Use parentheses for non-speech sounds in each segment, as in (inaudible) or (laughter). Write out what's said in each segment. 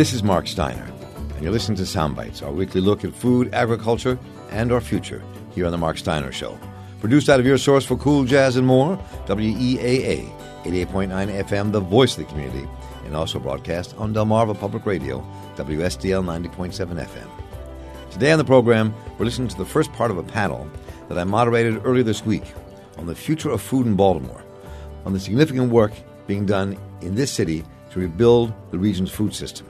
This is Marc Steiner, and you're listening to Soundbites, our weekly look at food, agriculture, and our future here on The Marc Steiner Show. Produced out of your source for cool jazz and more, WEAA 88.9 FM, the voice of the community, and also broadcast on Delmarva Public Radio, WSDL 90.7 FM. Today on the program, we're listening to the first part of a panel that I moderated earlier this week on the future of food in Baltimore, on the significant work being done in this city to rebuild the region's food system,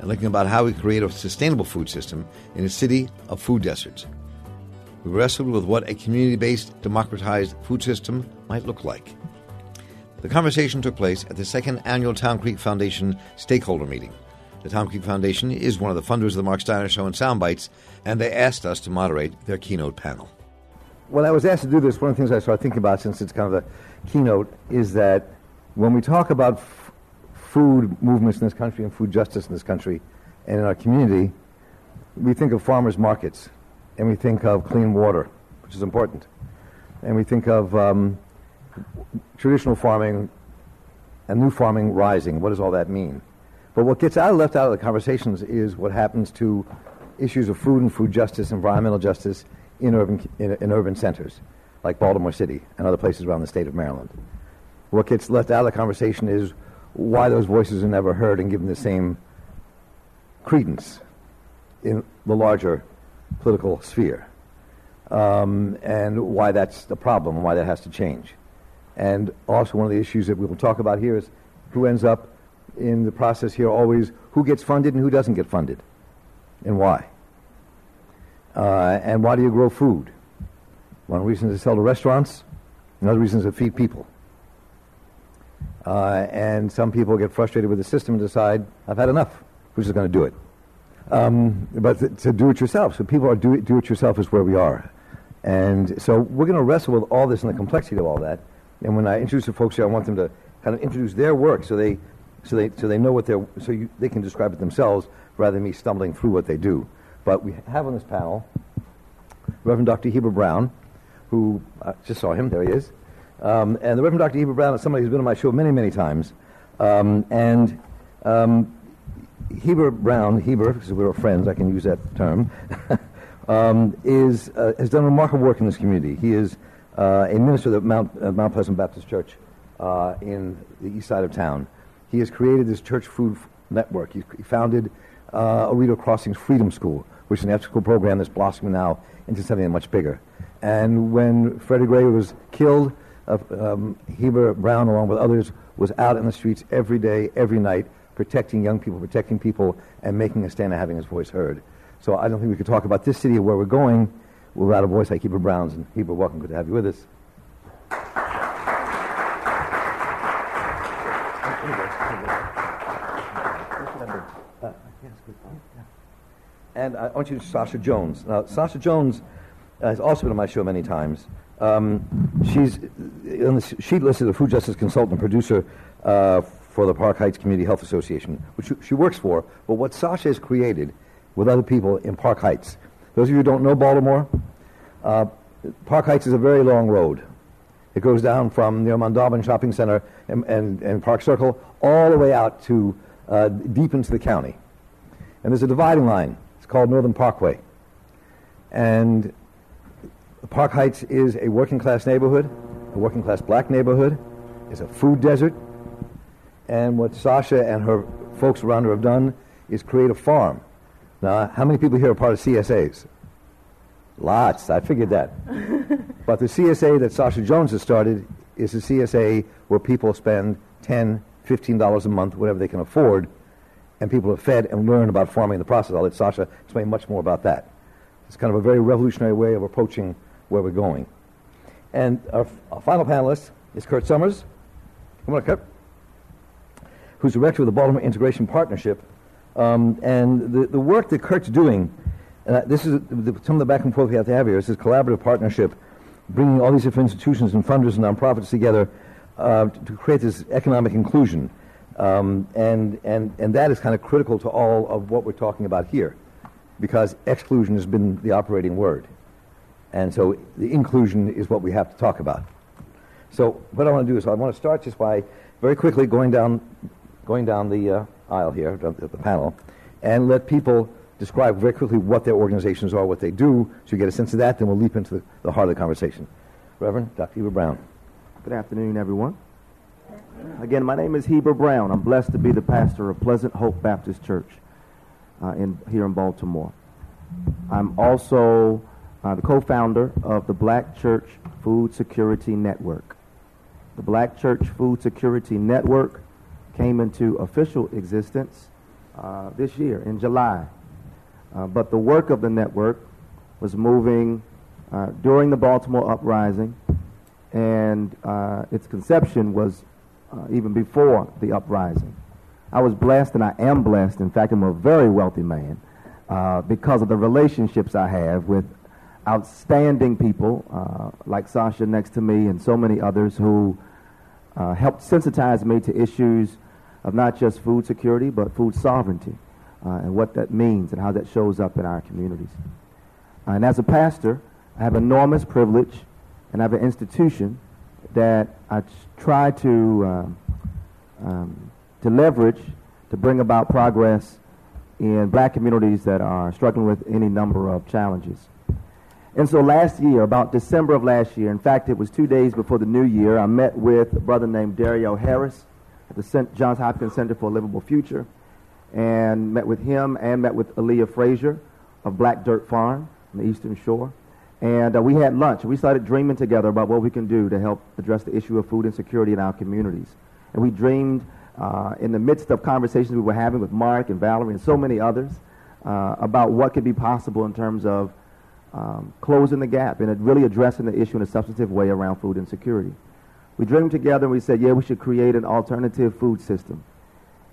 and looking about how we create a sustainable food system in a city of food deserts. We wrestled with what a community based, democratized food system might look like. The conversation took place at the second annual Town Creek Foundation stakeholder meeting. The Town Creek Foundation is one of the funders of the Marc Steiner Show and Soundbites, and they asked us to moderate their keynote panel. When I was asked to do this, one of the things I started thinking about, since it's kind of a keynote, is that when we talk about food movements in this country and food justice in this country and in our community, we think of farmers markets and we think of clean water, which is important, and we think of um, traditional farming and new farming rising. What does all that mean? But what gets out, left out of the conversations is what happens to issues of food and food justice, environmental justice in urban, in, in urban centers, like Baltimore City and other places around the state of Maryland. What gets left out of the conversation is why those voices are never heard and given the same credence in the larger political sphere, um, and why that's the problem why that has to change. And also, one of the issues that we will talk about here is who ends up in the process here always who gets funded and who doesn't get funded, and why. Uh, and why do you grow food? One reason is to sell to restaurants, another reason is to feed people. Uh, and some people get frustrated with the system and decide, I've had enough. Who's just going to do it? Um, but to, do it yourself. So people are do it, do it yourself is where we are. And so we're going to wrestle with all this and the complexity of all that. And when I introduce the folks here, I want them to kind of introduce their work so they, so they, so they know what they're, so you, they can describe it themselves rather than me stumbling through what they do. But we have on this panel Reverend Dr. Heber Brown, who I just saw him, there he is. Um, and the Reverend Dr. Heber Brown is somebody who's been on my show many, many times. Um, and um, Heber Brown, Heber, because we are friends, I can use that term, (laughs) um, is, uh, has done remarkable work in this community. He is uh, a minister of Mount, uh, Mount Pleasant Baptist Church uh, in the east side of town. He has created this church food network. He, he founded uh, Oreto Crossings Freedom School, which is an after-school program that's blossoming now into something much bigger. And when Freddie Gray was killed, uh, um, Heber Brown, along with others, was out in the streets every day, every night, protecting young people, protecting people, and making a stand and having his voice heard. So I don't think we could talk about this city or where we're going without a voice like Heber Brown's. And Heber, welcome. Good to have you with us. And I want you to Sache Jones. Now, Sache Jones has also been on my show many times. Um, she's on the sheet listed a food justice consultant and producer uh, for the Park Heights Community Health Association, which she works for. But what Sache has created with other people in Park Heights, those of you who don't know Baltimore, uh, Park Heights is a very long road. It goes down from the Mondawmin Shopping Center and, and, and, Park Circle all the way out to uh, deep into the county. And there's a dividing line. It's called Northern Parkway. And Park Heights is a working class neighborhood, a working class black neighborhood. It's a food desert. And what Sache and her folks around her have done is create a farm. Now, how many people here are part of CSAs? Lots. I figured that. (laughs) but the CSA that Sache Jones has started is a CSA where people spend 10 $15 a month, whatever they can afford, and people are fed and learn about farming in the process. I'll let Sache explain much more about that. It's kind of a very revolutionary way of approaching where we're going. And our, our final panelist is Kurt Sommers. Come on, Kurt. Who's director of the Baltimore Integration Partnership. Um, and the, the work that Kurt's doing, uh, this is the, some of the back and forth we have to have here, is this collaborative partnership, bringing all these different institutions and funders and nonprofits together uh, to create this economic inclusion. Um, and, and, and that is kind of critical to all of what we're talking about here, because exclusion has been the operating word. And so the inclusion is what we have to talk about. So what I want to do is I want to start just by very quickly going down going down the uh, aisle here, the, the panel, and let people describe very quickly what their organizations are, what they do, so you get a sense of that. Then we'll leap into the, the heart of the conversation. Reverend Dr. Heber Brown. Good afternoon, everyone. Again, my name is Heber Brown. I'm blessed to be the pastor of Pleasant Hope Baptist Church uh, in, here in Baltimore. I'm also uh, the co-founder of the Black Church Food Security Network. The Black Church Food Security Network came into official existence uh, this year in July. Uh, but the work of the network was moving uh, during the Baltimore uprising, and uh, its conception was uh, even before the uprising. I was blessed, and I am blessed. In fact, I'm a very wealthy man because of the relationships I have with outstanding people uh, like Sache next to me and so many others who uh, helped sensitize me to issues of not just food security but food sovereignty uh, and what that means and how that shows up in our communities. and as a pastor, I have enormous privilege and I have an institution that I try to um, um, to leverage to bring about progress in black communities that are struggling with any number of challenges. And so last year, about December of last year, in fact, it was two days before the new year, I met with a brother named Darriel Harris at the. Johns Hopkins Center for a Livable Future and met with him and met with Aleya Fraser of Black Dirt Farm on the Eastern Shore. And uh, we had lunch. We started dreaming together about what we can do to help address the issue of food insecurity in our communities. And we dreamed uh, in the midst of conversations we were having with Marc and Valerie and so many others uh, about what could be possible in terms of um, closing the gap and really addressing the issue in a substantive way around food insecurity. We dreamed together and we said, yeah, we should create an alternative food system.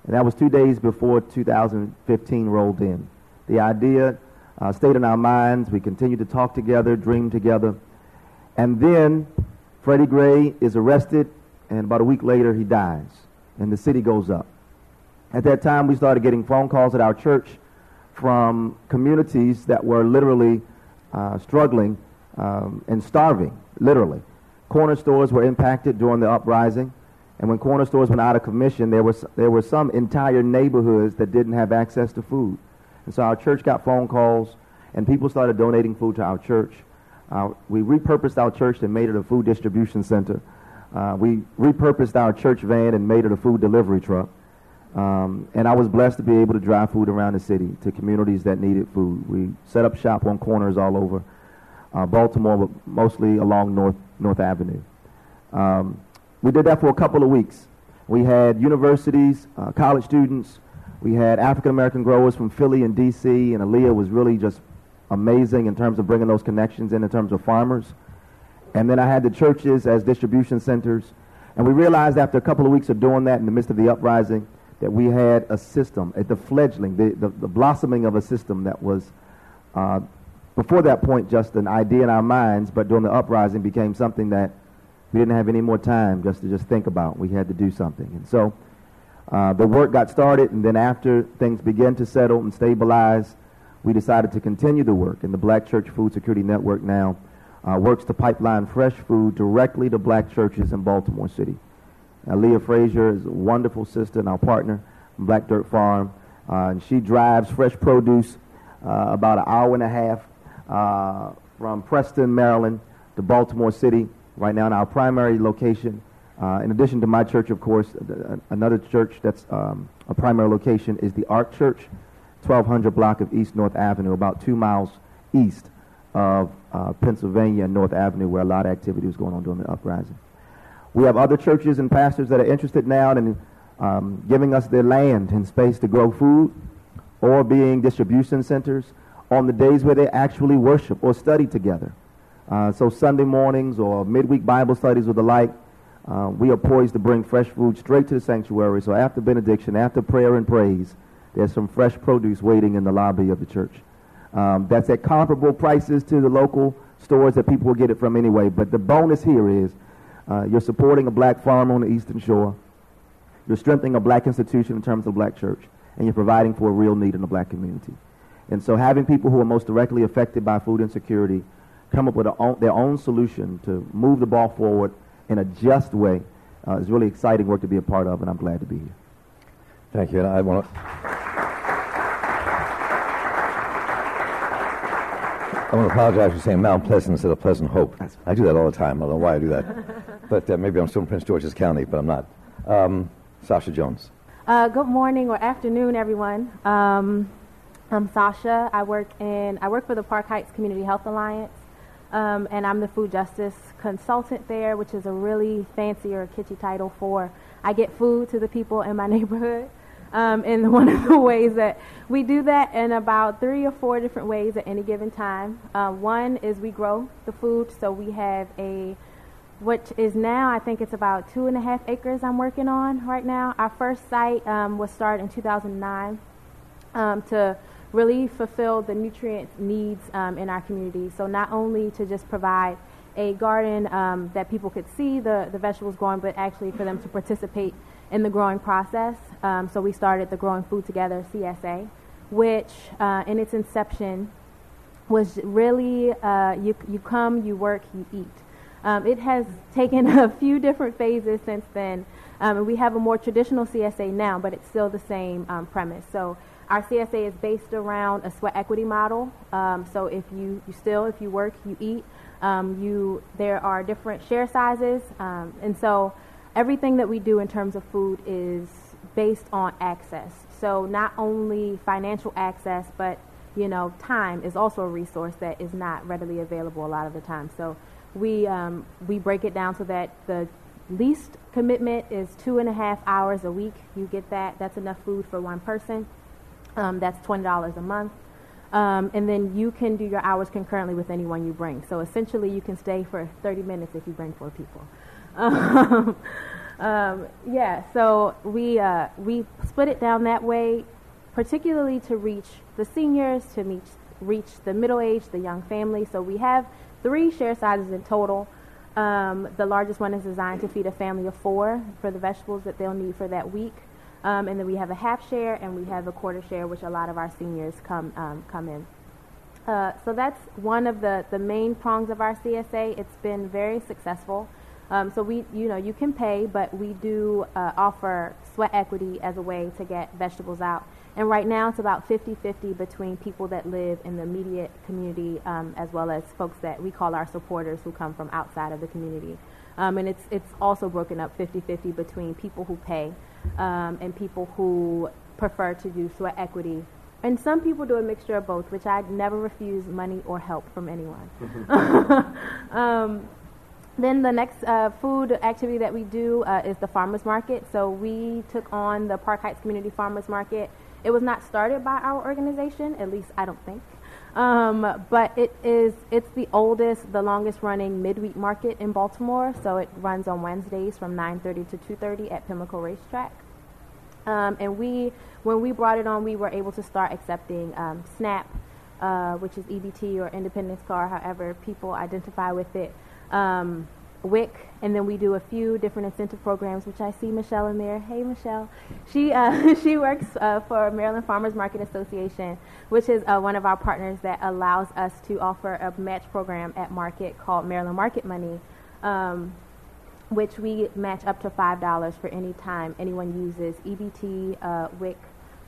And that was two days before 2015 rolled in. The idea uh, stayed in our minds. We continued to talk together, dream together. And then Freddie Gray is arrested, and about a week later, he dies, and the city goes up. At that time, we started getting phone calls at our church from communities that were literally uh, struggling um, and starving, literally. Corner stores were impacted during the uprising. And when corner stores went out of commission, there, was, there were some entire neighborhoods that didn't have access to food. And so our church got phone calls, and people started donating food to our church. Uh, we repurposed our church and made it a food distribution center. Uh, we repurposed our church van and made it a food delivery truck. Um, and I was blessed to be able to drive food around the city to communities that needed food. We set up shop on corners all over uh, Baltimore, but mostly along North, North Avenue. Um, we did that for a couple of weeks. We had universities, uh, college students, we had African American growers from Philly and D.C., and Aleya was really just amazing in terms of bringing those connections in, in terms of farmers. And then I had the churches as distribution centers. And we realized after a couple of weeks of doing that in the midst of the uprising that we had a system, at the fledgling, the, the, the, blossoming of a system that was, uh, before that point, just an idea in our minds, but during the uprising became something that we didn't have any more time just to just think about. We had to do something. And so uh, the work got started, and then after things began to settle and stabilize, we decided to continue the work. And the Black Church Food Security Network now uh, works to pipeline fresh food directly to black churches in Baltimore City. Uh, Leah Fraser is a wonderful sister and our partner from Black Dirt Farm. Uh, and she drives fresh produce uh, about an hour and a half uh, from Preston, Maryland to Baltimore City. Right now in our primary location, uh, in addition to my church, of course, another church that's um, a primary location is the Ark Church, 1200 block of East North Avenue, about two miles east of uh, Pennsylvania and North Avenue, where a lot of activity was going on during the uprising. We have other churches and pastors that are interested now in um, giving us their land and space to grow food or being distribution centers on the days where they actually worship or study together. Uh, so Sunday mornings or midweek Bible studies or the like, uh, we are poised to bring fresh food straight to the sanctuary. So after benediction, after prayer and praise, there's some fresh produce waiting in the lobby of the church. Um, that's at comparable prices to the local stores that people will get it from anyway. But the bonus here is uh, you're supporting a black farm on the Eastern Shore. You're strengthening a black institution in terms of black church. And you're providing for a real need in the black community. And so having people who are most directly affected by food insecurity come up with their own solution to move the ball forward in a just way uh, is really exciting work to be a part of, and I'm glad to be here. Thank you. And I want to. I want to apologize for saying Mount Pleasant instead of Pleasant Hope. I do that all the time. I don't know why I do that. (laughs) but uh, maybe I'm still in Prince George's County, but I'm not. Um, Sache Jones. Uh, good morning or afternoon, everyone. Um, I'm Sache. I work in I work for the Park Heights Community Health Alliance, um, and I'm the food justice consultant there, which is a really fancy or kitschy title for I get food to the people in my (laughs) neighborhood. Um, and (laughs) one of the ways that we do that in about three or four different ways at any given time. Uh, one is we grow the food, so we have a which is now I think it's about two and a half acres I'm working on right now. Our first site um, was started in 2009 um, to really fulfill the nutrient needs um, in our community. So not only to just provide a garden um, that people could see the, the vegetables growing, but actually for them to participate in the growing process. Um, so we started the Growing Food Together CSA, which uh, in its inception was really uh, you, you come, you work, you eat. Um, it has (laughs) taken a few different phases since then. Um, we have a more traditional CSA now, but it's still the same um, premise. So our CSA is based around a sweat equity model. Um, so if you, you still, if you work, you eat. Um, you, there are different share sizes. And so everything that we do in terms of food is based on access. So not only financial access, but you know, time is also a resource that is not readily available a lot of the time. So we, um, we break it down so that the least commitment is two and a half hours a week. You get that. That's enough food for one person. Um, that's $20 a month. Um, and then you can do your hours concurrently with anyone you bring. So essentially, you can stay for 30 minutes if you bring four people. Um, yeah, so we, uh, we split it down that way, particularly to reach the seniors, to reach, reach the middle age, the young family. So we have three share sizes in total. Um, the largest one is designed to feed a family of four for the vegetables that they'll need for that week. Um, and then we have a half share and we have a quarter share, which a lot of our seniors come, um, come in. Uh, so that's one of the, the main prongs of our CSA. It's been very successful. Um, so we, you know, you can pay, but we do uh, offer sweat equity as a way to get vegetables out. And right now it's about 50-50 between people that live in the immediate community um, as well as folks that we call our supporters who come from outside of the community. Um, and it's, it's also broken up 50-50 between people who pay um, and people who prefer to do sweat equity. And some people do a mixture of both, which I never refuse money or help from anyone. (laughs) um, then the next uh, food activity that we do uh, is the farmers market. So we took on the Park Heights Community Farmers Market it was not started by our organization, at least I don't think. Um, but it is it's the oldest, the longest running midweek market in Baltimore. So it runs on Wednesdays from 9:30 to 2:30 at Pimlico Racetrack. Um, and we, when we brought it on, we were able to start accepting um, SNAP, uh, which is EBT or Independence Card, however people identify with it. Um, WIC, and then we do a few different incentive programs, which I see Michelle in there. Hey, Michelle. She, uh, (laughs) she works uh, for Maryland Farmers Market Association, which is uh, one of our partners that allows us to offer a match program at market called Maryland Market Money, um, which we match up to $5 for any time anyone uses EBT, uh, WIC,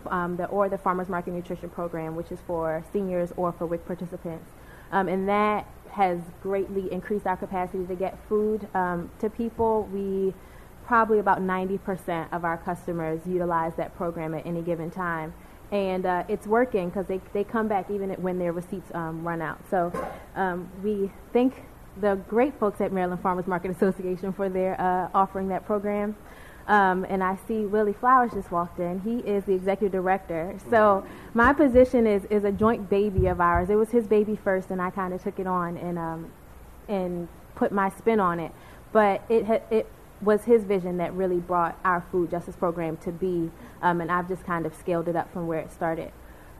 um, the, or the Farmers Market Nutrition Program, which is for seniors or for WIC participants. Um, and that has greatly increased our capacity to get food um, to people. We probably about 90% of our customers utilize that program at any given time. And uh, it's working because they, they come back even when their receipts um, run out. So um, we thank the great folks at Maryland Farmers Market Association for their uh, offering that program. Um, and I see Willie Flowers just walked in. He is the executive director. So my position is is a joint baby of ours. It was his baby first, and I kind of took it on and um, and put my spin on it. But it ha- it was his vision that really brought our food justice program to be, um, and I've just kind of scaled it up from where it started.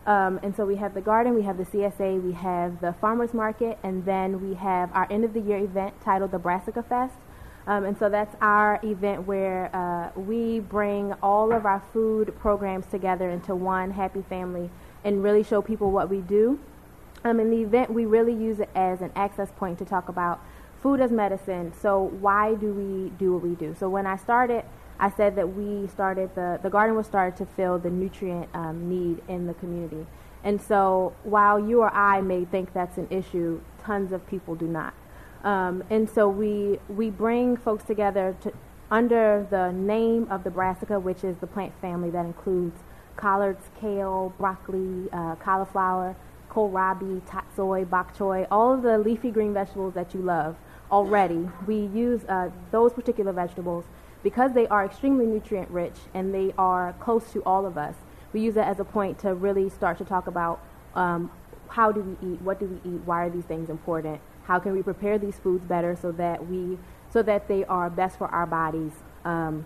Um, and so we have the garden, we have the CSA, we have the farmers market, and then we have our end of the year event titled the Brassica Fest. Um, and so that's our event where uh, we bring all of our food programs together into one happy family and really show people what we do. Um, in the event, we really use it as an access point to talk about food as medicine. So why do we do what we do? So when I started I said that we started the the garden was started to fill the nutrient um, need in the community. And so while you or I may think that's an issue, tons of people do not. Um, and so we we bring folks together to under the name of the brassica, which is the plant family that includes collards, kale, broccoli, uh, cauliflower, kohlrabi, tatsoi, bok choy, all of the leafy green vegetables that you love already. We use uh, those particular vegetables because they are extremely nutrient rich and they are close to all of us. We use it as a point to really start to talk about um, how do we eat, what do we eat, why are these things important, how can we prepare these foods better so that we so that they are best for our bodies. Um,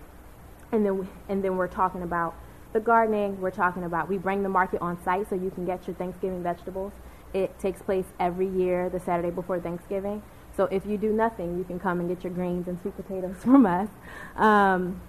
and then and then we're talking about the gardening. We're talking about we bring the market on site so you can get your Thanksgiving vegetables. It takes place every year, the Saturday before Thanksgiving. So if you do nothing, you can come and get your greens and sweet potatoes (laughs) from us. Um,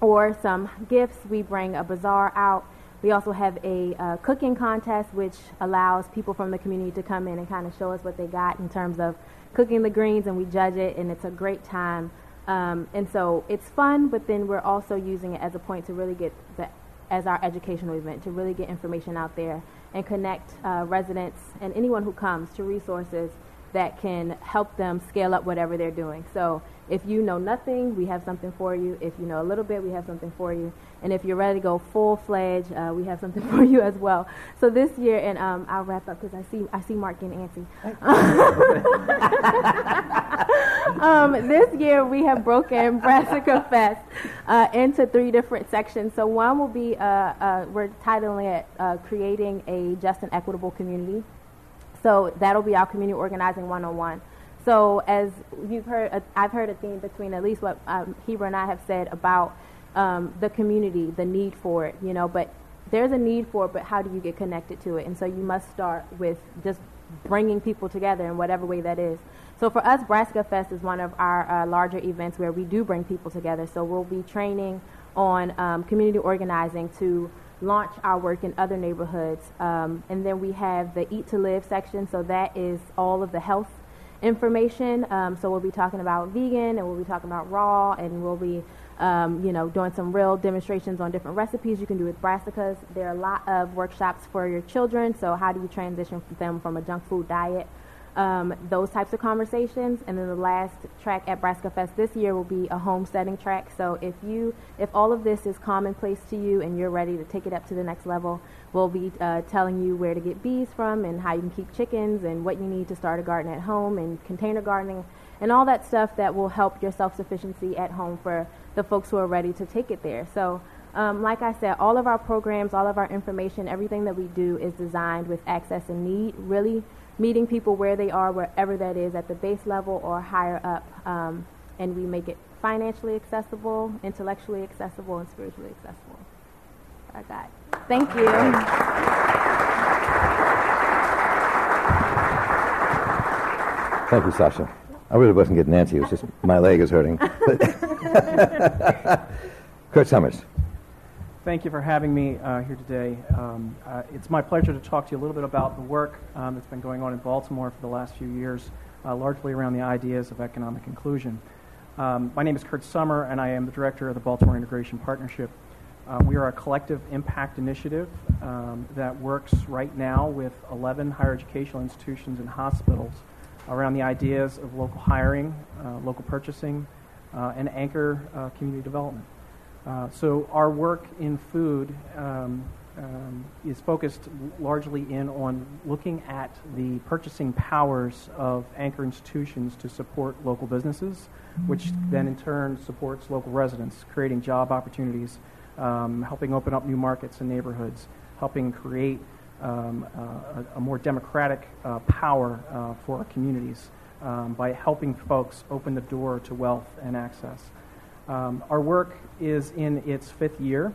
or some gifts. We bring a bazaar out. We also have a uh, cooking contest, which allows people from the community to come in and kind of show us what they got in terms of cooking the greens, and we judge it, and it's a great time. Um, and so it's fun, but then we're also using it as a point to really get the, as our educational event, to really get information out there and connect uh, residents and anyone who comes to resources that can help them scale up whatever they're doing. So if you know nothing, we have something for you. If you know a little bit, we have something for you. And if you're ready to go full fledged, uh, we have something (laughs) for you as well. So this year, and um, I'll wrap up because I see I see Marc getting antsy. (laughs) um, this year we have broken (laughs) Brassica Fest uh, into three different sections. So one will be uh, uh we're titling it uh, "Creating a Just and Equitable Community." So that'll be our community organizing 101. So as you've heard, uh, I've heard a theme between at least what um, Heber and I have said about um, the community, the need for it, you know, but there's a need for it, but how do you get connected to it? And so you must start with just bringing people together in whatever way that is. So for us, Brassica Fest is one of our uh, larger events where we do bring people together. So we'll be training on um, community organizing to launch our work in other neighborhoods. Um, and then we have the Eat to Live section, so that is all of the health information. Um, so we'll be talking about vegan, and we'll be talking about raw, and we'll be, um, you know, doing some real demonstrations on different recipes you can do with brassicas. There are a lot of workshops for your children. So how do you transition them from a junk food diet um, those types of conversations. And then the last track at Brassica Fest this year will be a homesteading track. So if you, if all of this is commonplace to you and you're ready to take it up to the next level, we'll be uh, telling you where to get bees from and how you can keep chickens and what you need to start a garden at home and container gardening and all that stuff that will help your self-sufficiency at home for the folks who are ready to take it there. So um, like I said, all of our programs, all of our information, everything that we do is designed with access and need, really meeting people where they are, wherever that is, at the base level or higher up. Um, and we make it financially accessible, intellectually accessible, and spiritually accessible. I got. Thank you. Thank you, Sache. I really wasn't getting antsy. It was just my leg is hurting. (laughs) (laughs) Kurt Sommers. Thank you for having me uh, here today. Um, uh, it's my pleasure to talk to you a little bit about the work um, that's been going on in Baltimore for the last few years, uh, largely around the ideas of economic inclusion. Um, my name is Kurt Sommer, and I am the director of the Baltimore Integration Partnership. Uh, we are a collective impact initiative um, that works right now with 11 higher educational institutions and hospitals around the ideas of local hiring, uh, local purchasing, uh, and anchor community development. Uh, so our work in food um, um, is focused largely in on looking at the purchasing powers of anchor institutions to support local businesses, which then in turn supports local residents, creating job opportunities, um, helping open up new markets and neighborhoods, helping create um, uh, a, a, more democratic uh, power uh, for our communities um, by helping folks open the door to wealth and access. Um, our work is in its fifth year.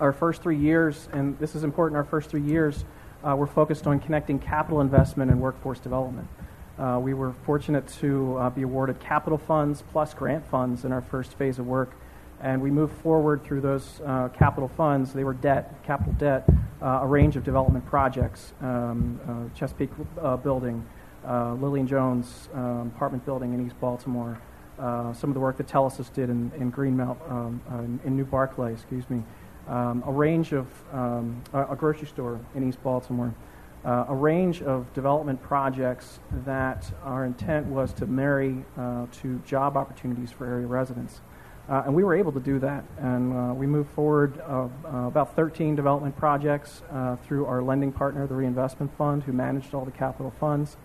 Our first three years, and this is important, our first three years, uh, we're focused on connecting capital investment and workforce development. Uh, we were fortunate to uh, be awarded capital funds plus grant funds in our first phase of work, and we moved forward through those uh, capital funds. They were debt, capital debt, uh, a range of development projects, um, uh, Chesapeake Building, Lillian Jones um, apartment building in East Baltimore, uh, some of the work that Telesis did in, in Greenmount, um, uh, in, New Barclay, excuse me, um, a range of um, a, grocery store in East Baltimore, uh, a range of development projects that our intent was to marry uh, to job opportunities for area residents. Uh, and we were able to do that. And we moved forward about 13 development projects through our lending partner, the Reinvestment Fund, who managed all the capital funds.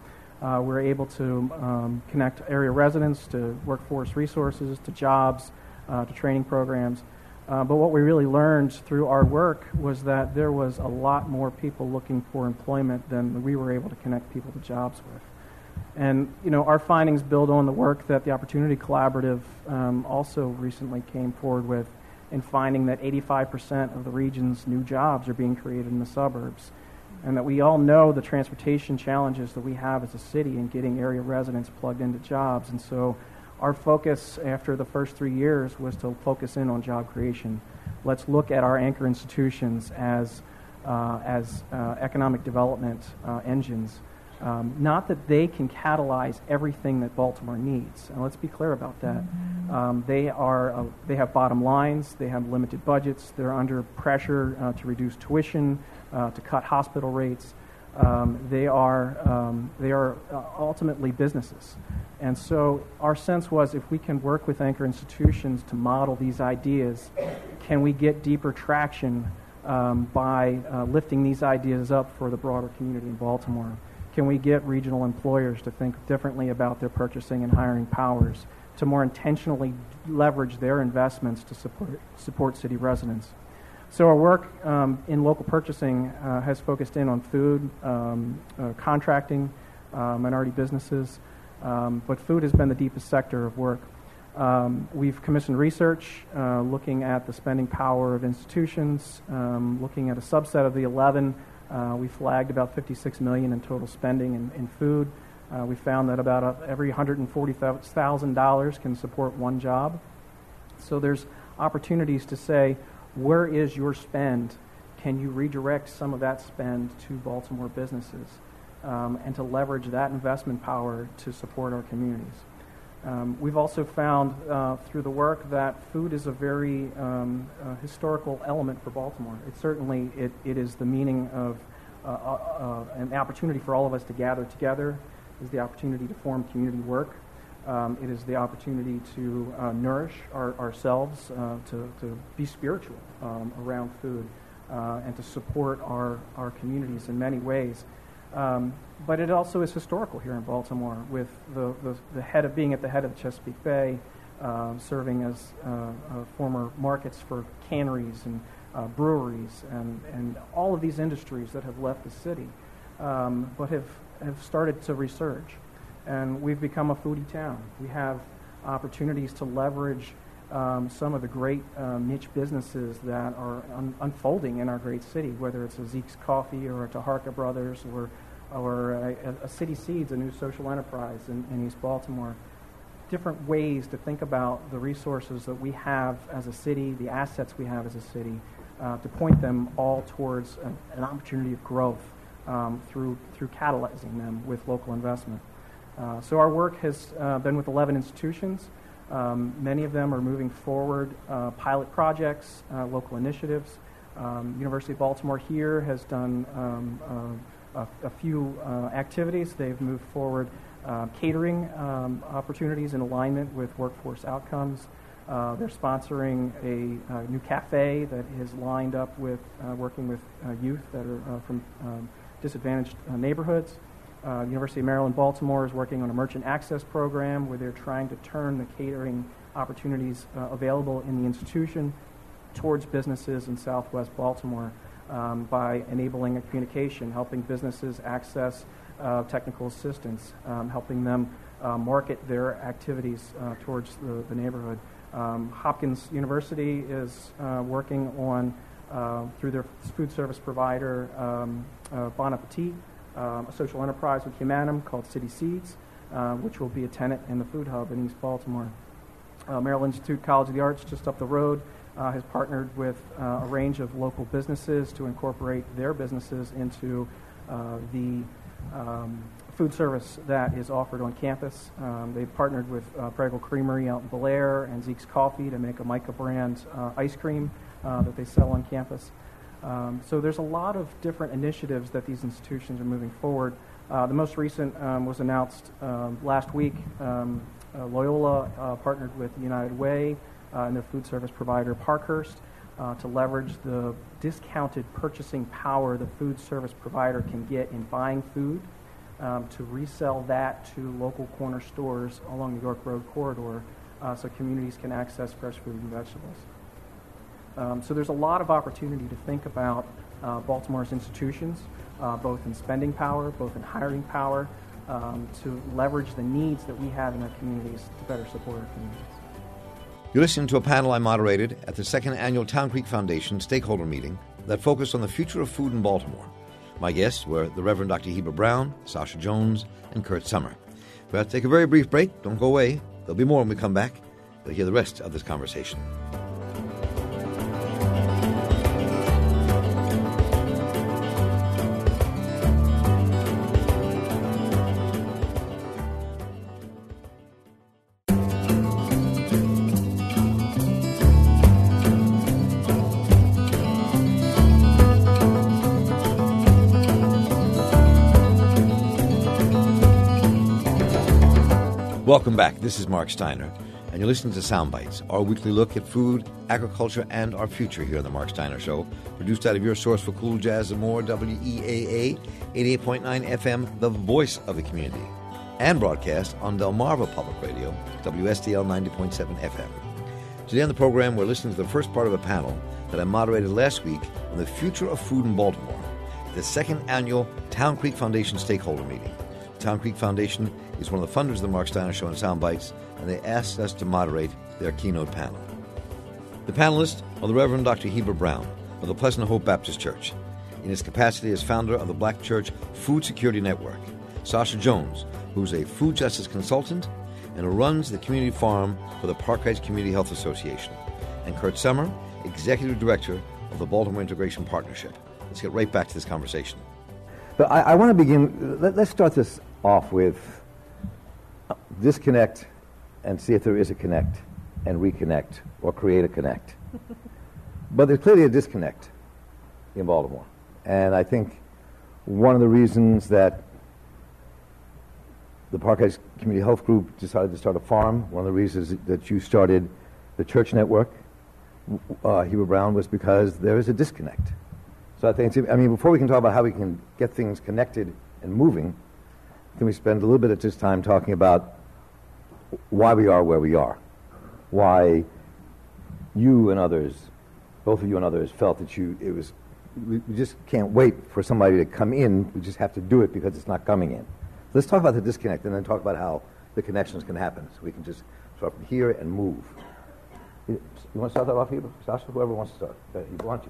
Uh, we're able to um, connect area residents to workforce resources, to jobs, to training programs. but what we really learned through our work was that there was a lot more people looking for employment than we were able to connect people to jobs with. And you know, our findings build on the work that the Opportunity Collaborative um, also recently came forward with in finding that 85% of the region's new jobs are being created in the suburbs. And that we all know the transportation challenges that we have as a city in getting area residents plugged into jobs. And so our focus after the first three years was to focus in on job creation. Let's look at our anchor institutions as, uh, as uh, economic development uh, engines um, not that they can catalyze everything that Baltimore needs. And let's be clear about that. Um, they, are, uh, they have bottom lines, they have limited budgets, they're under pressure uh, to reduce tuition, uh, to cut hospital rates. Um, they are, um, they are uh, ultimately businesses. And so our sense was if we can work with anchor institutions to model these ideas, can we get deeper traction um, by uh, lifting these ideas up for the broader community in Baltimore? Can we get regional employers to think differently about their purchasing and hiring powers, to more intentionally leverage their investments to support, support city residents? So, our work um, in local purchasing uh, has focused in on food, um, uh, contracting, uh, minority businesses, um, but food has been the deepest sector of work. Um, we've commissioned research uh, looking at the spending power of institutions, um, looking at a subset of the 11 uh, we flagged about 56 million in total spending in, in food. Uh, we found that about a, every $140,000 can support one job. So there's opportunities to say, where is your spend? Can you redirect some of that spend to Baltimore businesses um, and to leverage that investment power to support our communities? Um, we've also found uh, through the work that food is a very um, uh, historical element for Baltimore. It certainly it, it is the meaning of uh, uh, uh an opportunity for all of us to gather together. Is the opportunity to form community work. Um, it is the opportunity to uh, nourish our, ourselves, to, to be spiritual um, around food, and to support our, our communities in many ways. Um, but it also is historical here in Baltimore, with the, the, the, head of being at the head of Chesapeake Bay, uh, serving as uh, uh, former markets for canneries and uh, breweries and, and all of these industries that have left the city, um, but have, have started to resurge. And we've become a foodie town. We have opportunities to leverage um, some of the great um, niche businesses that are un- unfolding in our great city, whether it's a Zeke's Coffee or a Taharka Brothers or, or a, a City Seeds, a new social enterprise in, in, East Baltimore. Different ways to think about the resources that we have as a city, the assets we have as a city, uh, to point them all towards an, an opportunity of growth um, through, through catalyzing them with local investment. Uh, so our work has uh, been with 11 institutions. Um, many of them are moving forward uh, pilot projects, uh, local initiatives. Um, University of Baltimore here has done um, uh, a, a, few uh, activities. They've moved forward uh, catering um, opportunities in alignment with workforce outcomes. Uh, they're sponsoring a, a, new cafe that is lined up with working with youth that are from um, disadvantaged neighborhoods. Uh, University of Maryland Baltimore is working on a merchant access program where they're trying to turn the catering opportunities uh, available in the institution towards businesses in southwest Baltimore um, by enabling a communication, helping businesses access uh, technical assistance, um, helping them uh, market their activities uh, towards the, the neighborhood. Um, Hopkins University is uh, working on, through their food service provider, um, Bon Appetit, um, a social enterprise with Humanim called City Seeds, uh, which will be a tenant in the food hub in East Baltimore. Uh, Maryland Institute College of the Arts, just up the road, uh, has partnered with uh, a range of local businesses to incorporate their businesses into uh, the um, food service that is offered on campus. Um, they've partnered with uh, Prigel Creamery out in Bellaire and Zeke's Coffee to make a MICA brand uh, ice cream uh, that they sell on campus. Um, so there's a lot of different initiatives that these institutions are moving forward. The most recent um, was announced um, last week. Um, Loyola partnered with United Way and their food service provider Parkhurst uh, to leverage the discounted purchasing power the food service provider can get in buying food um, to resell that to local corner stores along the York Road corridor uh, so communities can access fresh food and vegetables. Um, so there's a lot of opportunity to think about uh, Baltimore's institutions, uh, both in spending power, both in hiring power, um, to leverage the needs that we have in our communities to better support our communities. You're listening to a panel I moderated at the second annual Town Creek Foundation stakeholder meeting that focused on the future of food in Baltimore. My guests were the Reverend Dr. Heber Brown, Sache Jones, and Kurt Sommer. We have to take a very brief break. Don't go away. There'll be more when we come back. You'll hear the rest of this conversation. Welcome back. This is Marc Steiner, and you're listening to Sound Bites, our weekly look at food, agriculture, and our future here on The Marc Steiner Show, produced out of your source for cool jazz and more, WEAA 88.9 FM, the voice of the community, and broadcast on Delmarva Public Radio, WSDL 90.7 FM. Today on the program, we're listening to the first part of a panel that I moderated last week on the future of food in Baltimore, the second annual Town Creek Foundation stakeholder meeting. Town Creek Foundation is one of the funders of the Marc Steiner Show and Sound Bites, and they asked us to moderate their keynote panel. The panelists are the Reverend Dr. Heber Brown of the Pleasant Hope Baptist Church, in his capacity as founder of the Black Church Food Security Network, Sache Jones, who's a food justice consultant and runs the community farm for the Park Heights Community Health Association, and Kurt Sommer, executive director of the Baltimore Integration Partnership. Let's get right back to this conversation. But I, I want to begin, let, us start this off with disconnect and see if there is a connect and reconnect or create a connect. (laughs) but there's clearly a disconnect in Baltimore. And I think one of the reasons that the Park Heights Community Health Group decided to start a farm, one of the reasons that you started the church network, uh, Heber Brown, was because there is a disconnect. So I think, I mean, before we can talk about how we can get things connected and moving, can we spend a little bit of this time talking about why we are where we are? Why you and others, both of you and others, felt that you, it was, we, just can't wait for somebody to come in. We just have to do it because it's not coming in. Let's talk about the disconnect and then talk about how the connections can happen. So we can just start from here and move. You want to start that off? Sache, whoever wants to start. You want to.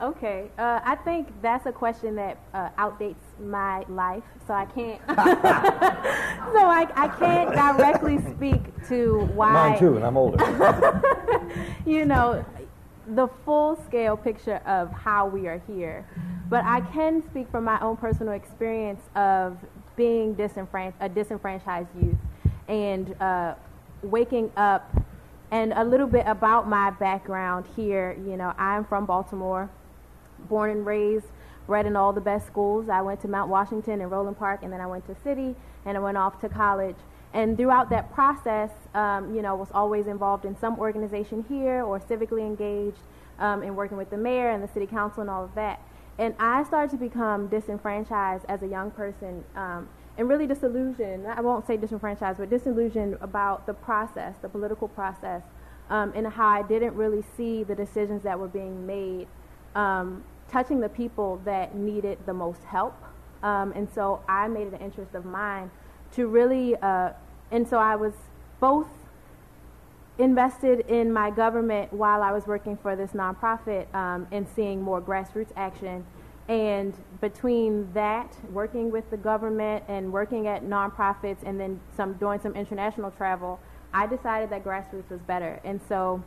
Okay, uh, I think that's a question that uh, outdates my life, so I can't. (laughs) so I, I can't directly speak to why. Mine too, and I'm older. (laughs) you know, the full scale picture of how we are here, but I can speak from my own personal experience of being disenfran- a disenfranchised youth and uh, waking up and a little bit about my background here. You know, I'm from Baltimore born and raised, bred in all the best schools. I went to Mount Washington and Roland Park, and then I went to City, and I went off to college. And throughout that process, um, you know, was always involved in some organization here or civically engaged um, in working with the mayor and the city council and all of that. And I started to become disenfranchised as a young person um, and really disillusioned. I won't say disenfranchised, but disillusioned about the process, the political process, um, and how I didn't really see the decisions that were being made um, touching the people that needed the most help. Um, and so I made it an interest of mine to really, uh, and so I was both invested in my government while I was working for this nonprofit um, and seeing more grassroots action. And between that, working with the government and working at nonprofits and then some doing some international travel, I decided that grassroots was better. And so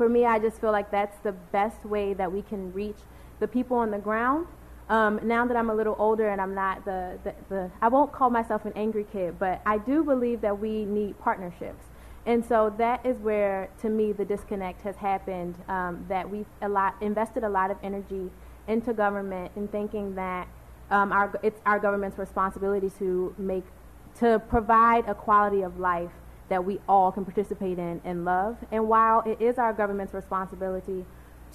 for me, I just feel like that's the best way that we can reach the people on the ground um, now that I'm a little older and I'm not the, the, the, I won't call myself an angry kid, but I do believe that we need partnerships. And so that is where, to me, the disconnect has happened. Um, that we've a lot, invested a lot of energy into government in thinking that um, our, it's our government's responsibility to make, to provide a quality of life that we all can participate in and love. And while it is our government's responsibility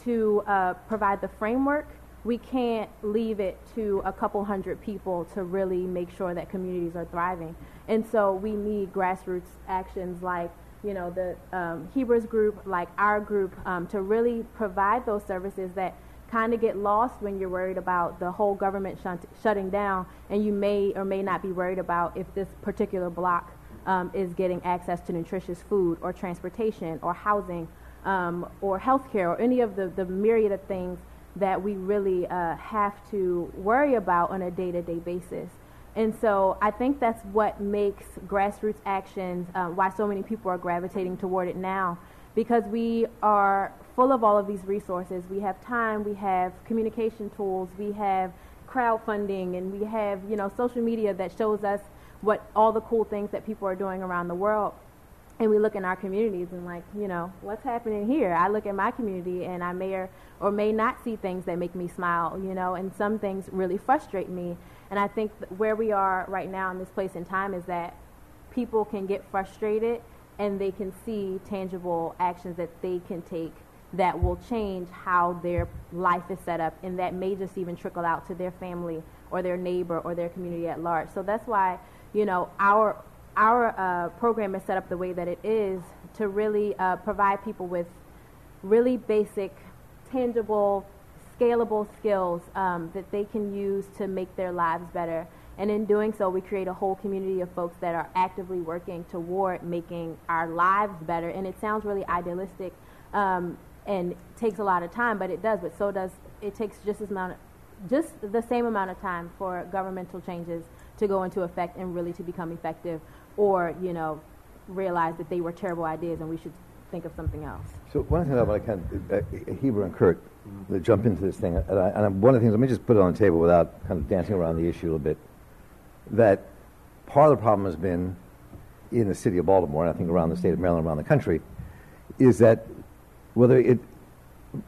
to uh, provide the framework we can't leave it to a couple hundred people to really make sure that communities are thriving. And so we need grassroots actions like, you know, the um, Heber's group, like our group, um, to really provide those services that kind of get lost when you're worried about the whole government shunt- shutting down, and you may or may not be worried about if this particular block um, is getting access to nutritious food or transportation or housing um, or healthcare or any of the, the myriad of things that we really uh, have to worry about on a day to day basis. And so I think that's what makes grassroots actions, uh, why so many people are gravitating toward it now, because we are full of all of these resources. We have time, we have communication tools, we have crowdfunding, and we have you know social media that shows us what all the cool things that people are doing around the world. And we look in our communities and like you know what's happening here? I look at my community and i may or, or may not see things that make me smile you know and some things really frustrate me. And i think where we are right now in this place in time is that people can get frustrated and they can see tangible actions that they can take that will change how their life is set up and that may just even trickle out to their family or their neighbor or their community at large. So that's why you know our our uh, program is set up the way that it is to really uh, provide people with really basic, tangible, scalable skills um, that they can use to make their lives better. And in doing so, we create a whole community of folks that are actively working toward making our lives better. And it sounds really idealistic um, and takes a lot of time, but it does. But so does it takes just as amount, just the same amount of time for governmental changes to go into effect and really to become effective or, you know, realize that they were terrible ideas and we should think of something else. So one things I want to kind of, uh, Heber and Kurt, mm-hmm. jump into this thing, and, I, and one of the things, let me just put it on the table without kind of dancing around the issue a little bit, that part of the problem has been in the city of Baltimore, and I think around the state of Maryland, around the country, is that whether it,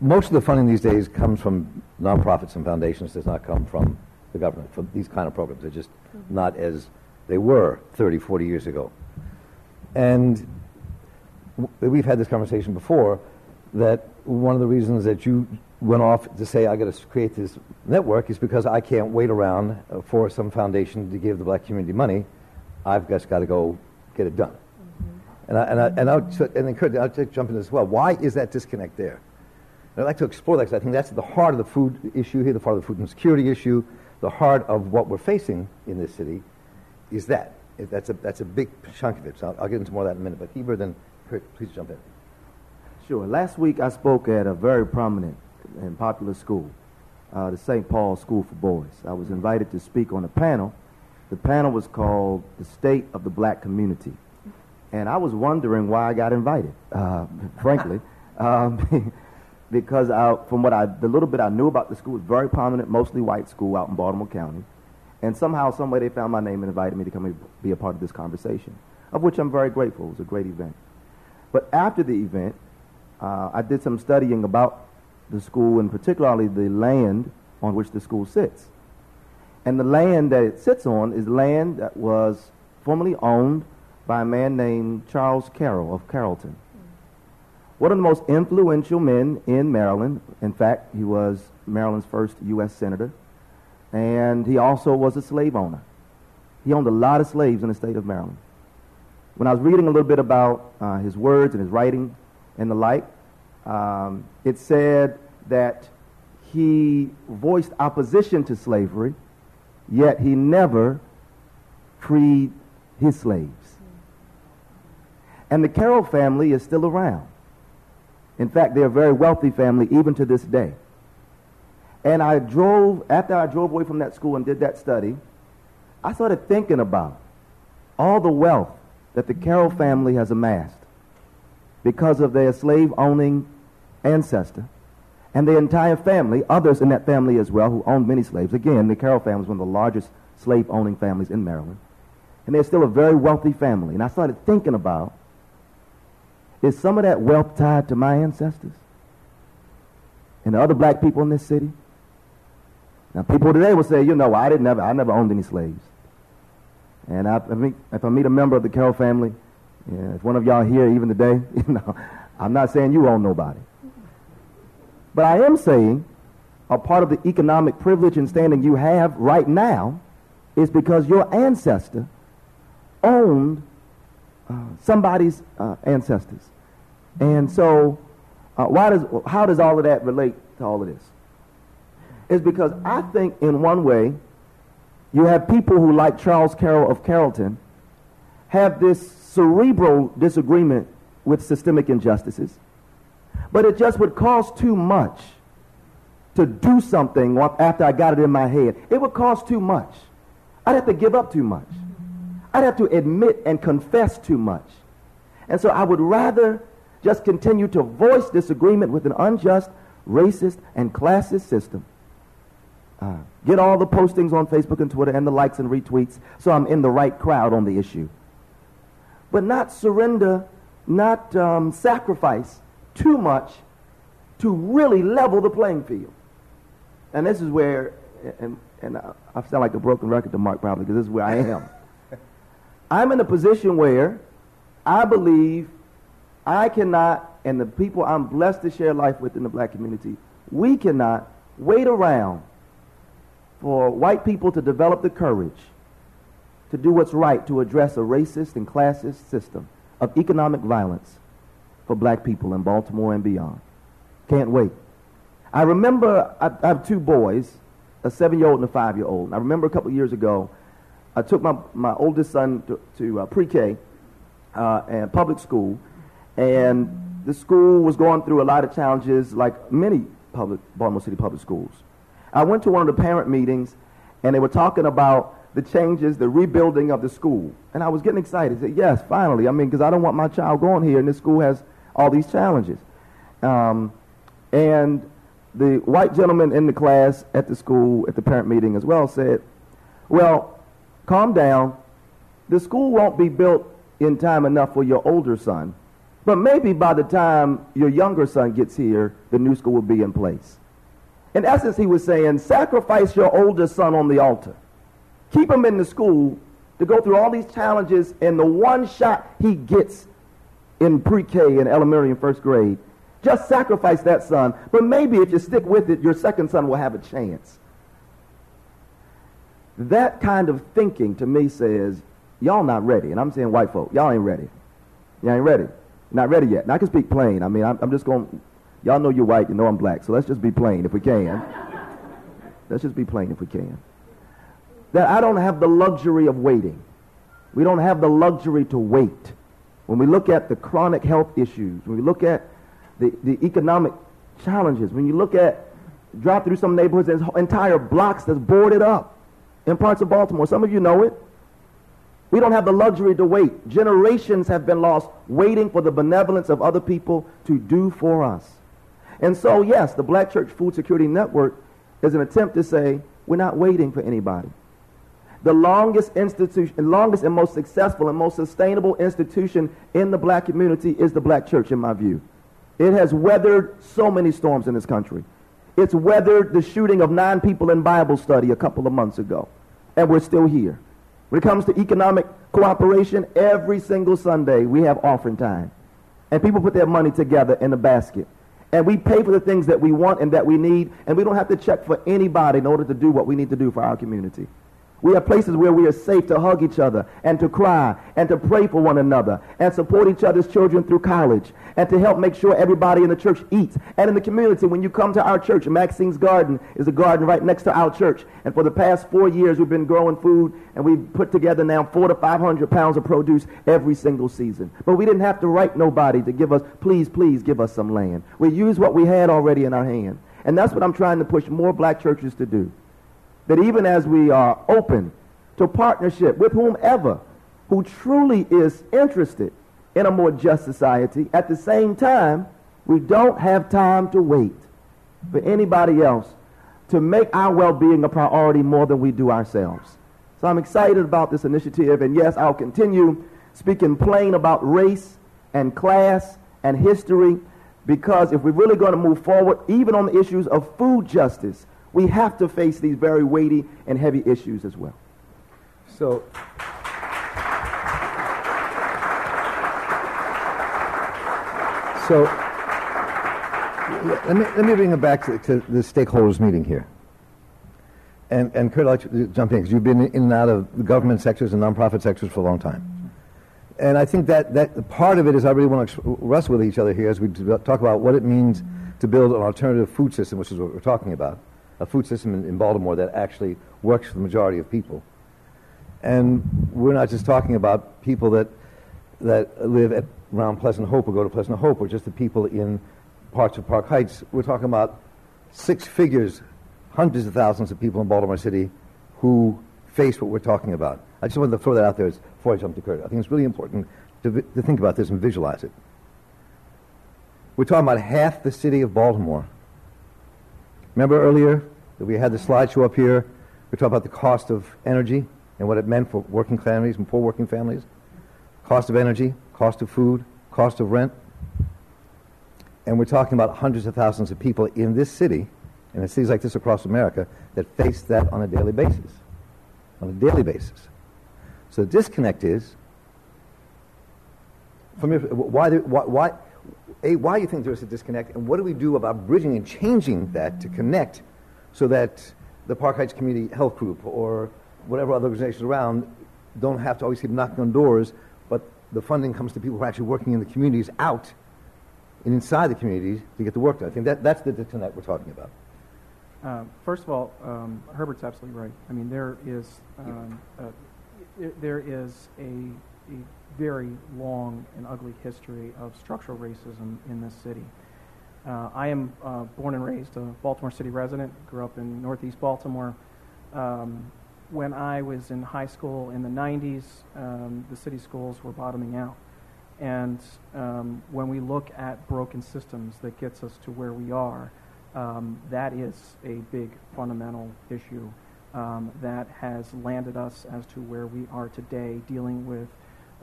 most of the funding these days comes from nonprofits and foundations, does not come from the government for these kind of programs. They're just mm-hmm. not as they were 30, 40 years ago. And we've had this conversation before that one of the reasons that you went off to say I got to create this network is because I can't wait around uh, for some foundation to give the black community money. I've just got to go get it done. Mm-hmm. And I, and I, and I'll, and then Kurt, I'll jump in as well. Why is that disconnect there? And I'd like to explore that because I think that's the heart of the food issue here, the heart of the food insecurity issue, the heart of what we're facing in this city is that. That's a, that's a big chunk of it. So I'll, I'll get into more of that in a minute. But Heber, then please jump in. Sure. Last week I spoke at a very prominent and popular school, uh, the St. Paul School for Boys. I was invited to speak on a panel. The panel was called The State of the Black Community. And I was wondering why I got invited, uh, (laughs) frankly. Um, (laughs) because I, from what I, the little bit I knew about the school, was very prominent, mostly white school out in Baltimore County. And somehow, some way, they found my name and invited me to come and be a part of this conversation, of which I'm very grateful. It was a great event. But after the event, uh, I did some studying about the school and particularly the land on which the school sits. And the land that it sits on is land that was formerly owned by a man named Charles Carroll of Carrollton. One of the most influential men in Maryland. In fact, he was Maryland's first U.S. Senator and he also was a slave owner. He owned a lot of slaves in the state of Maryland. When I was reading a little bit about uh, his words and his writing and the like, um, it said that he voiced opposition to slavery, yet he never freed his slaves. And the Carroll family is still around. In fact, they're a very wealthy family even to this day. And I drove, after I drove away from that school and did that study, I started thinking about all the wealth that the Carroll family has amassed because of their slave owning ancestor. and the entire family, others in that family as well, who owned many slaves. Again, the Carroll family is one of the largest slave owning families in Maryland. And they're still a very wealthy family. And I started thinking about is some of that wealth tied to my ancestors and the other black people in this city? Now, people today will say, you know, I didn't never, I never owned any slaves. And I, I if I meet a member of the Carroll family, if one of y'all here even today, (laughs) you know, I'm not saying you own nobody. But I am saying a part of the economic privilege and standing you have right now is because your ancestor owned uh, somebody's uh, ancestors. And so, uh, why does, how does all of that relate to all of this? Is because I think, in one way, you have people who, like Charles Carroll of Carrollton, have this cerebral disagreement with systemic injustices, but it just would cost too much to do something after I got it in my head. It would cost too much. I'd have to give up too much. I'd have to admit and confess too much. And so I would rather just continue to voice disagreement with an unjust, racist, and classist system. Uh, get all the postings on Facebook and Twitter and the likes and retweets so I'm in the right crowd on the issue. But not surrender, not um, sacrifice too much to really level the playing field. And this is where, and, and I sound like a broken record to Marc probably because this is where I am. I'm in a position where I believe I cannot, and the people I'm blessed to share life with in the black community, we cannot wait around for white people to develop the courage to do what's right to address a racist and classist system of economic violence for black people in Baltimore and beyond. Can't wait. I remember I, I have two boys, a seven-year-old and a five-year-old. I remember a couple years ago, I took my, my oldest son to, to uh, pre-K uh, and public school, and the school was going through a lot of challenges like many public Baltimore City public schools. I went to one of the parent meetings, and they were talking about the changes, the rebuilding of the school. And I was getting excited. I said, yes, finally. I mean, because I don't want my child going here, and this school has all these challenges. Um, and the white gentleman in the class at the school, at the parent meeting as well, said, well, calm down. The school won't be built in time enough for your older son. But maybe by the time your younger son gets here, the new school will be in place. In essence, he was saying, sacrifice your older son on the altar. Keep him in the school to go through all these challenges, and the one shot he gets in pre-K and elementary and first grade, just sacrifice that son. But maybe if you stick with it, your second son will have a chance. That kind of thinking to me says, y'all not ready. And I'm saying white folk, y'all ain't ready. Y'all ain't ready. Not ready yet. And I can speak plain. I mean, I'm, I'm just going, y'all know you're white, you know I'm black. So let's just be plain if we can. let's just be plain if we can. That I don't have the luxury of waiting. We don't have the luxury to wait. When we look at the chronic health issues, when we look at the, the economic challenges, when you look at drive through some neighborhoods, there's entire blocks that's boarded up in parts of Baltimore. Some of you know it. We don't have the luxury to wait. Generations have been lost waiting for the benevolence of other people to do for us. And so, yes, the Black Church Food Security Network is an attempt to say we're not waiting for anybody. The longest institution, longest and most successful and most sustainable institution in the black community is the black church, in my view. It has weathered so many storms in this country. It's weathered the shooting of nine people in Bible study a couple of months ago, and we're still here. When it comes to economic cooperation, every single Sunday we have offering time. And people put their money together in a basket. And we pay for the things that we want and that we need, and we don't have to check for anybody in order to do what we need to do for our community. We have places where we are safe to hug each other and to cry and to pray for one another and support each other's children through college and to help make sure everybody in the church eats. And in the community, when you come to our church, Maxine's Garden is a garden right next to our church. And for the past four years, we've been growing food and we've put together now four to 500 pounds of produce every single season. But we didn't have to write nobody to give us, please, please give us some land. We used what we had already in our hand. And that's what I'm trying to push more black churches to do that even as we are open to partnership with whomever who truly is interested in a more just society, at the same time, we don't have time to wait. for anybody else to make our well-being a priority more than we do ourselves. So I'm excited about this initiative, and yes, I'll continue speaking plain about race and class and history because if we're really going to move forward, even on the issues of food justice, we have to face these very weighty and heavy issues as well. So, so let me, let me bring it back to, to the stakeholders meeting here. And, and Kurt, I'll let you jump in because you've been in and out of the government sectors and nonprofit sectors for a long time. And I think that, that part of it is I really want to wrestle with each other here as we talk about what it means to build an alternative food system, which is what we're talking about, a food system in, in Baltimore that actually works for the majority of people. And we're not just talking about people that, that live at, around Pleasant Hope or go to Pleasant Hope or just the people in parts of Park Heights. We're talking about six figures, hundreds of thousands of people in Baltimore City who face what we're talking about. I just wanted to throw that out there before I jump to Kurt. I think it's really important to, to think about this and visualize it. We're talking about half the city of Baltimore. Remember earlier that we had the slideshow up here? We talked about the cost of energy and what it meant for working families and poor working families. Cost of energy, cost of food, cost of rent. And we're talking about hundreds of thousands of people in this city, and in cities like this across America, that face that on a daily basis. On a daily basis. So the disconnect is, from your, why, why, why, a, why do you think there's a disconnect, and what do we do about bridging and changing that to connect so that the Park Heights Community Health Group or whatever other organizations around don't have to always keep knocking on doors, but the funding comes to people who are actually working in the communities out and inside the communities to get the work done. I think that, that's the disconnect we're talking about. Uh, first of all, um, Heber's absolutely right. I mean, there is um, uh, there is a, a, very long and ugly history of structural racism in this city. Uh, I am uh, born and raised a Baltimore City resident. Grew up in Northeast Baltimore. Um, when I was in high school in the 90s, um, the city schools were bottoming out. And um, when we look at broken systems that gets us to where we are, um, that is a big fundamental issue um, that has landed us as to where we are today, dealing with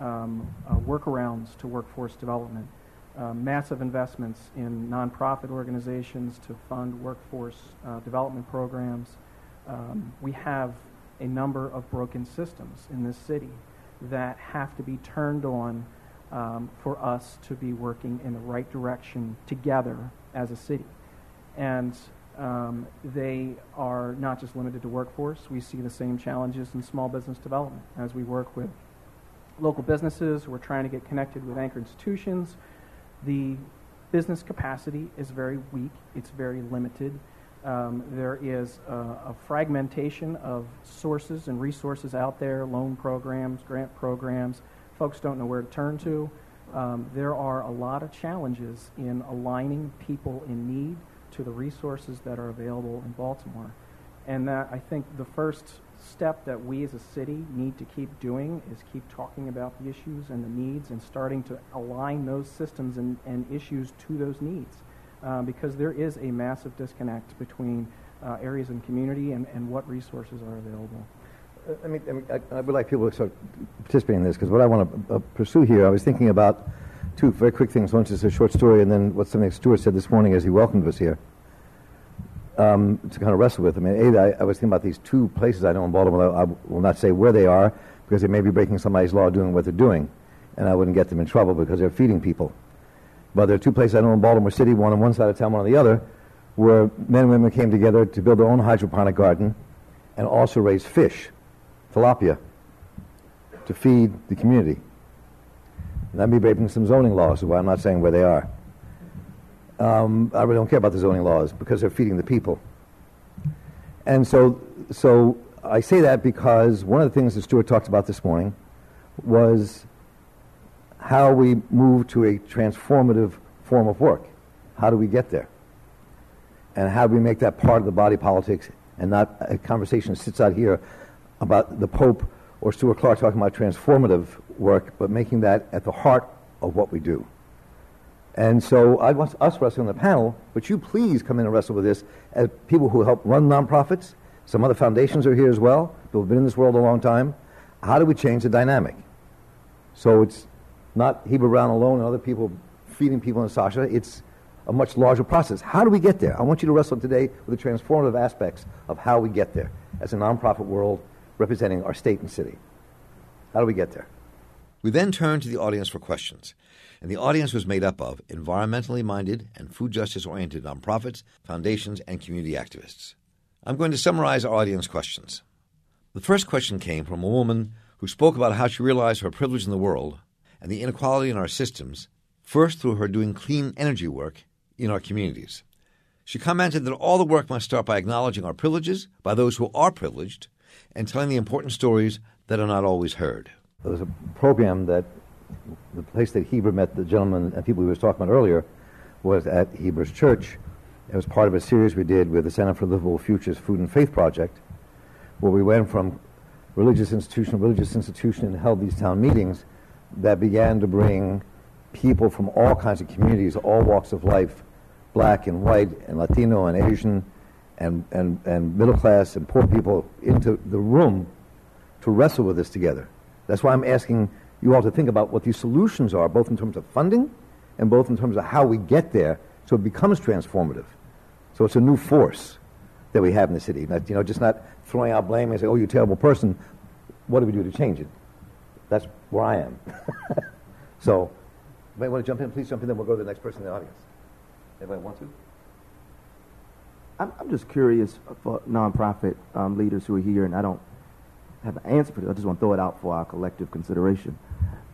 um, uh, workarounds to workforce development, uh, massive investments in nonprofit organizations to fund workforce uh, development programs. Um, we have a number of broken systems in this city that have to be turned on um, for us to be working in the right direction together as a city. And um, they are not just limited to workforce. We see the same challenges in small business development as we work with local businesses. We're trying to get connected with anchor institutions. The business capacity is very weak, it's very limited. Um, there is a, a, fragmentation of sources and resources out there loan programs, grant programs. Folks don't know where to turn to. Um, there are a lot of challenges in aligning people in need to the resources that are available in Baltimore. And that I think the first step that we as a city need to keep doing is keep talking about the issues and the needs and starting to align those systems and, and issues to those needs. Uh, because there is a massive disconnect between uh, areas and community and, and what resources are available. Uh, I mean, I, mean I, I, would like people to start participating in this because what I want to uh, pursue here, I was thinking about two very quick things. One is a short story, and then what something Stuart said this morning as he welcomed us here. Um, to kind of wrestle with. I mean, A, I, I was thinking about these two places I know in Baltimore. I will not say where they are because they may be breaking somebody's law doing what they're doing, and I wouldn't get them in trouble because they're feeding people. But there are two places I know in Baltimore City, one on one side of town, one on the other, where men and women came together to build their own hydroponic garden and also raise fish, tilapia, to feed the community. And that may be breaking some zoning laws, so I'm not saying where they are. Um, I really don't care about the zoning laws because they're feeding the people. And so, so I say that because one of the things that Stuart talked about this morning was how we move to a transformative form of work. How do we get there? And how do we make that part of the body politics and not a conversation that sits out here about the Pope or Stuart Clark talking about transformative work, but making that at the heart of what we do. And so I want us wrestling on the panel, but you please come in and wrestle with this as people who help run nonprofits. Some other foundations are here as well, who have been in this world a long time. How do we change the dynamic? So it's not Heber Brown alone and other people feeding people in Sache. It's a much larger process. How do we get there? I want you to wrestle today with the transformative aspects of how we get there as a nonprofit world representing our state and city. How do we get there? We then turn to the audience for questions, and the audience was made up of environmentally minded and food justice oriented nonprofits, foundations, and community activists. I'm going to summarize our audience questions. The first question came from a woman who spoke about how she realized her privilege in the world and the inequality in our systems, first through her doing clean energy work in our communities. She commented that all the work must start by acknowledging our privileges by those who are privileged and telling the important stories that are not always heard. There was a program that the place that Heber met the gentleman and people we were talking about earlier was at Heber's church. It was part of a series we did with the Center for Livable Futures Food and Faith Project, where we went from religious institution to religious institution and held these town meetings that began to bring people from all kinds of communities, all walks of life, black and white and Latino and Asian and, and, and middle class and poor people into the room to wrestle with this together. That's why I'm asking you all to think about what these solutions are, both in terms of funding and both in terms of how we get there so it becomes transformative. So it's a new force that we have in the city. Not, you know, just not throwing out blame and say, oh, you terrible person. What do we do to change it? That's where I am. (laughs) so, anybody want to jump in? Please jump in, then we'll go to the next person in the audience. Anybody want to? I'm, I'm just curious for nonprofit um, leaders who are here, and I don't have an answer for. I just want to throw it out for our collective consideration.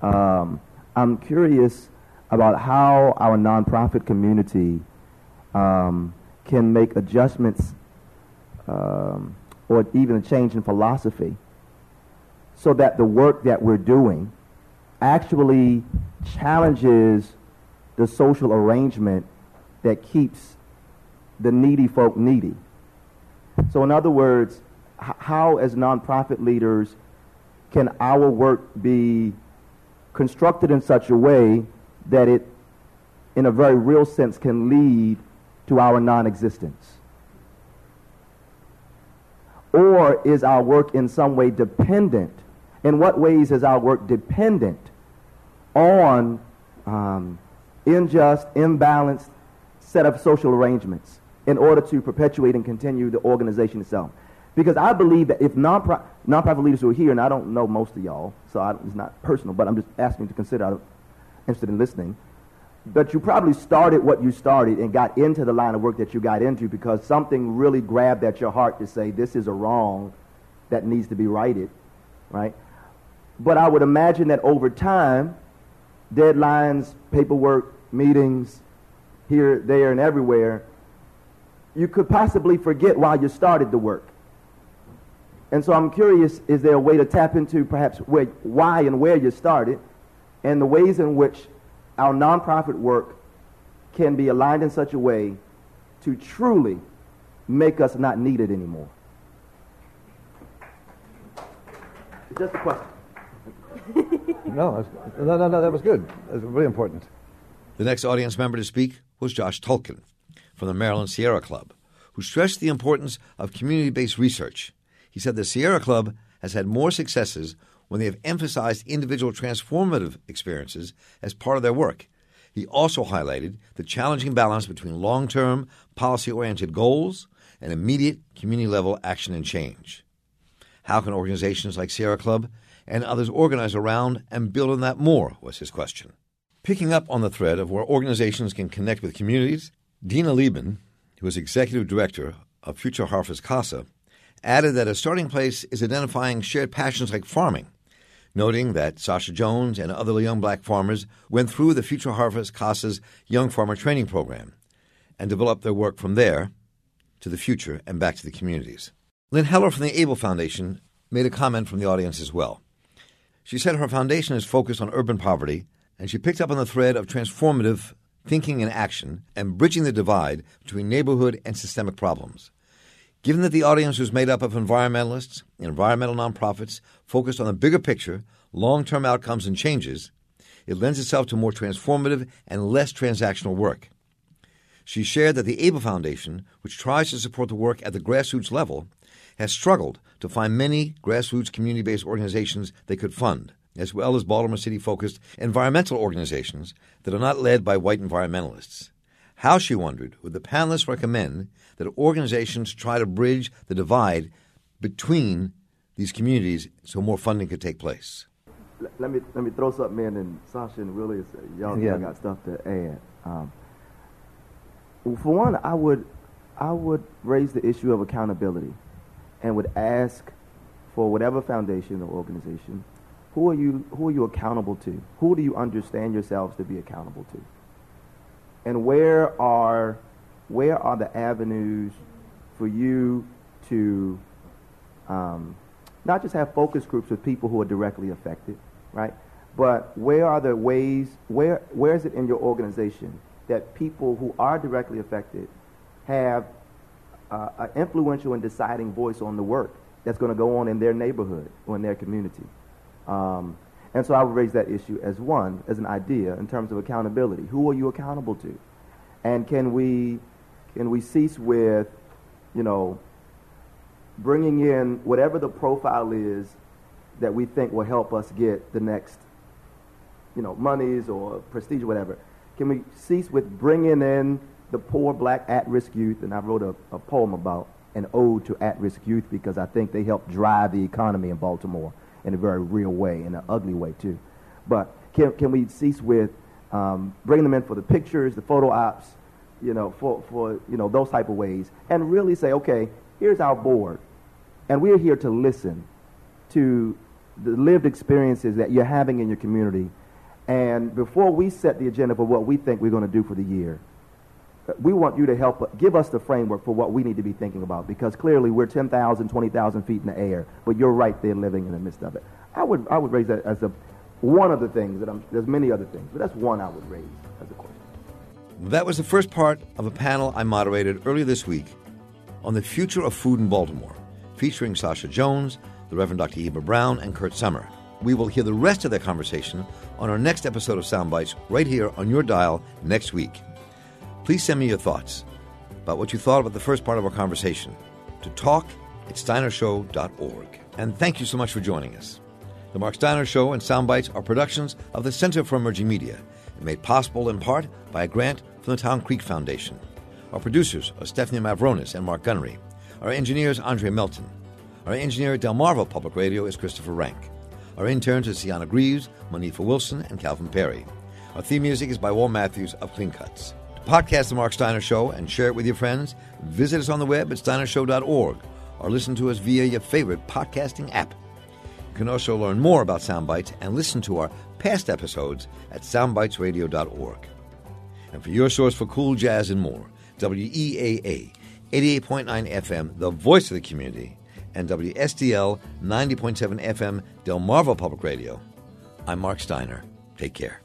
Um, I'm curious about how our nonprofit community um, can make adjustments um, or even a change in philosophy so that the work that we're doing actually challenges the social arrangement that keeps the needy folk needy. So, in other words, how, as nonprofit leaders, can our work be constructed in such a way that it, in a very real sense, can lead to our non existence? Or is our work in some way dependent? In what ways is our work dependent on um, unjust, imbalanced set of social arrangements in order to perpetuate and continue the organization itself? Because I believe that if non-pro- nonprofit leaders who are here, and I don't know most of y'all, so I, it's not personal, but I'm just asking you to consider, I'm interested in listening. But you probably started what you started and got into the line of work that you got into because something really grabbed at your heart to say, this is a wrong that needs to be righted, right? But I would imagine that over time, deadlines, paperwork, meetings, here, there, and everywhere, you could possibly forget why you started the work. And so I'm curious, is there a way to tap into perhaps where, why and where you started and the ways in which our nonprofit work can be aligned in such a way to truly make us not needed anymore? It's just a question. (laughs) no, no, no, no, that was good. That was really important. The next audience member to speak was Josh Tulkin from the Maryland Sierra Club, who stressed the importance of community based research. He said the Sierra Club has had more successes when they have emphasized individual transformative experiences as part of their work. He also highlighted the challenging balance between long term, policy oriented goals and immediate community level action and change. How can organizations like Sierra Club and others organize around and build on that more? was his question. Picking up on the thread of where organizations can connect with communities, Dena Leibman, who is executive director of Future Harvest CASA, added that a starting place is identifying shared passions like farming, noting that Sache Jones and other young black farmers went through the Future Harvest CASA's Young Farmer Training Program and developed their work from there to the future and back to the communities. Lynn Heller from the Abell Foundation made a comment from the audience as well. She said her foundation is focused on urban poverty, and she picked up on the thread of transformative thinking and action and bridging the divide between neighborhood and systemic problems. Given that the audience was made up of environmentalists and environmental nonprofits focused on the bigger picture, long term outcomes, and changes, it lends itself to more transformative and less transactional work. She shared that the Abell Foundation, which tries to support the work at the grassroots level, has struggled to find many grassroots community based organizations they could fund, as well as Baltimore City focused environmental organizations that are not led by white environmentalists. How, she wondered, would the panelists recommend that organizations try to bridge the divide between these communities so more funding could take place? Let me let me throw something in, and Sache and Willie, y'all Yeah. got stuff to add. Um, for one, I would I would raise the issue of accountability, and would ask for whatever foundation or organization, who are you who are you accountable to? Who do you understand yourselves to be accountable to? And where are where are the avenues for you to um, not just have focus groups with people who are directly affected, right? But where are the ways, where, where is it in your organization that people who are directly affected have uh, an influential and deciding voice on the work that's going to go on in their neighborhood or in their community? Um, and so I would raise that issue as one, as an idea in terms of accountability. Who are you accountable to? And can we, can we cease with, you know, bringing in whatever the profile is that we think will help us get the next, you know, monies or prestige or whatever. Can we cease with bringing in the poor black at-risk youth? And I wrote a, a poem about an ode to at-risk youth because I think they help drive the economy in Baltimore in a very real way, in an ugly way too. But can, can we cease with um, bringing them in for the pictures, the photo ops, you know, for, for you know those type of ways, and really say, okay, here's our board, and we're here to listen to the lived experiences that you're having in your community. And before we set the agenda for what we think we're going to do for the year, we want you to help give us the framework for what we need to be thinking about because clearly we're 10,000, 20,000 feet in the air, but you're right there living in the midst of it. I would, I would raise that as a, one of the things that I'm, there's many other things, but that's one I would raise as a question. That was the first part of a panel I moderated earlier this week on the future of food in Baltimore, featuring Sache Jones, the Reverend Dr. Heber Brown, and Kurt Sommer. We will hear the rest of that conversation on our next episode of Soundbites right here on your dial next week. Please send me your thoughts about what you thought about the first part of our conversation to talk at steinershow.org. And thank you so much for joining us. The Marc Steiner Show and Soundbites are productions of the Center for Emerging Media and made possible in part by a grant from the Town Creek Foundation. Our producers are Stephanie Mavronis and Mark Gunnery. Our engineer is Andre Melton. Our engineer at Delmarva Public Radio is Christopher Rank. Our interns are Sienna Greaves, Monifa Wilson, and Calvin Perry. Our theme music is by Walt Matthews of Clean Cuts. Podcast The Marc Steiner Show and share it with your friends, visit us on the web at steinershow.org or listen to us via your favorite podcasting app. You can also learn more about Soundbites and listen to our past episodes at soundbitesradio.org. And for your source for cool jazz and more, WEAA 88.9 FM, the voice of the community, and WSDL 90.7 FM, Del Delmarva Public Radio. I'm Marc Steiner. Take care.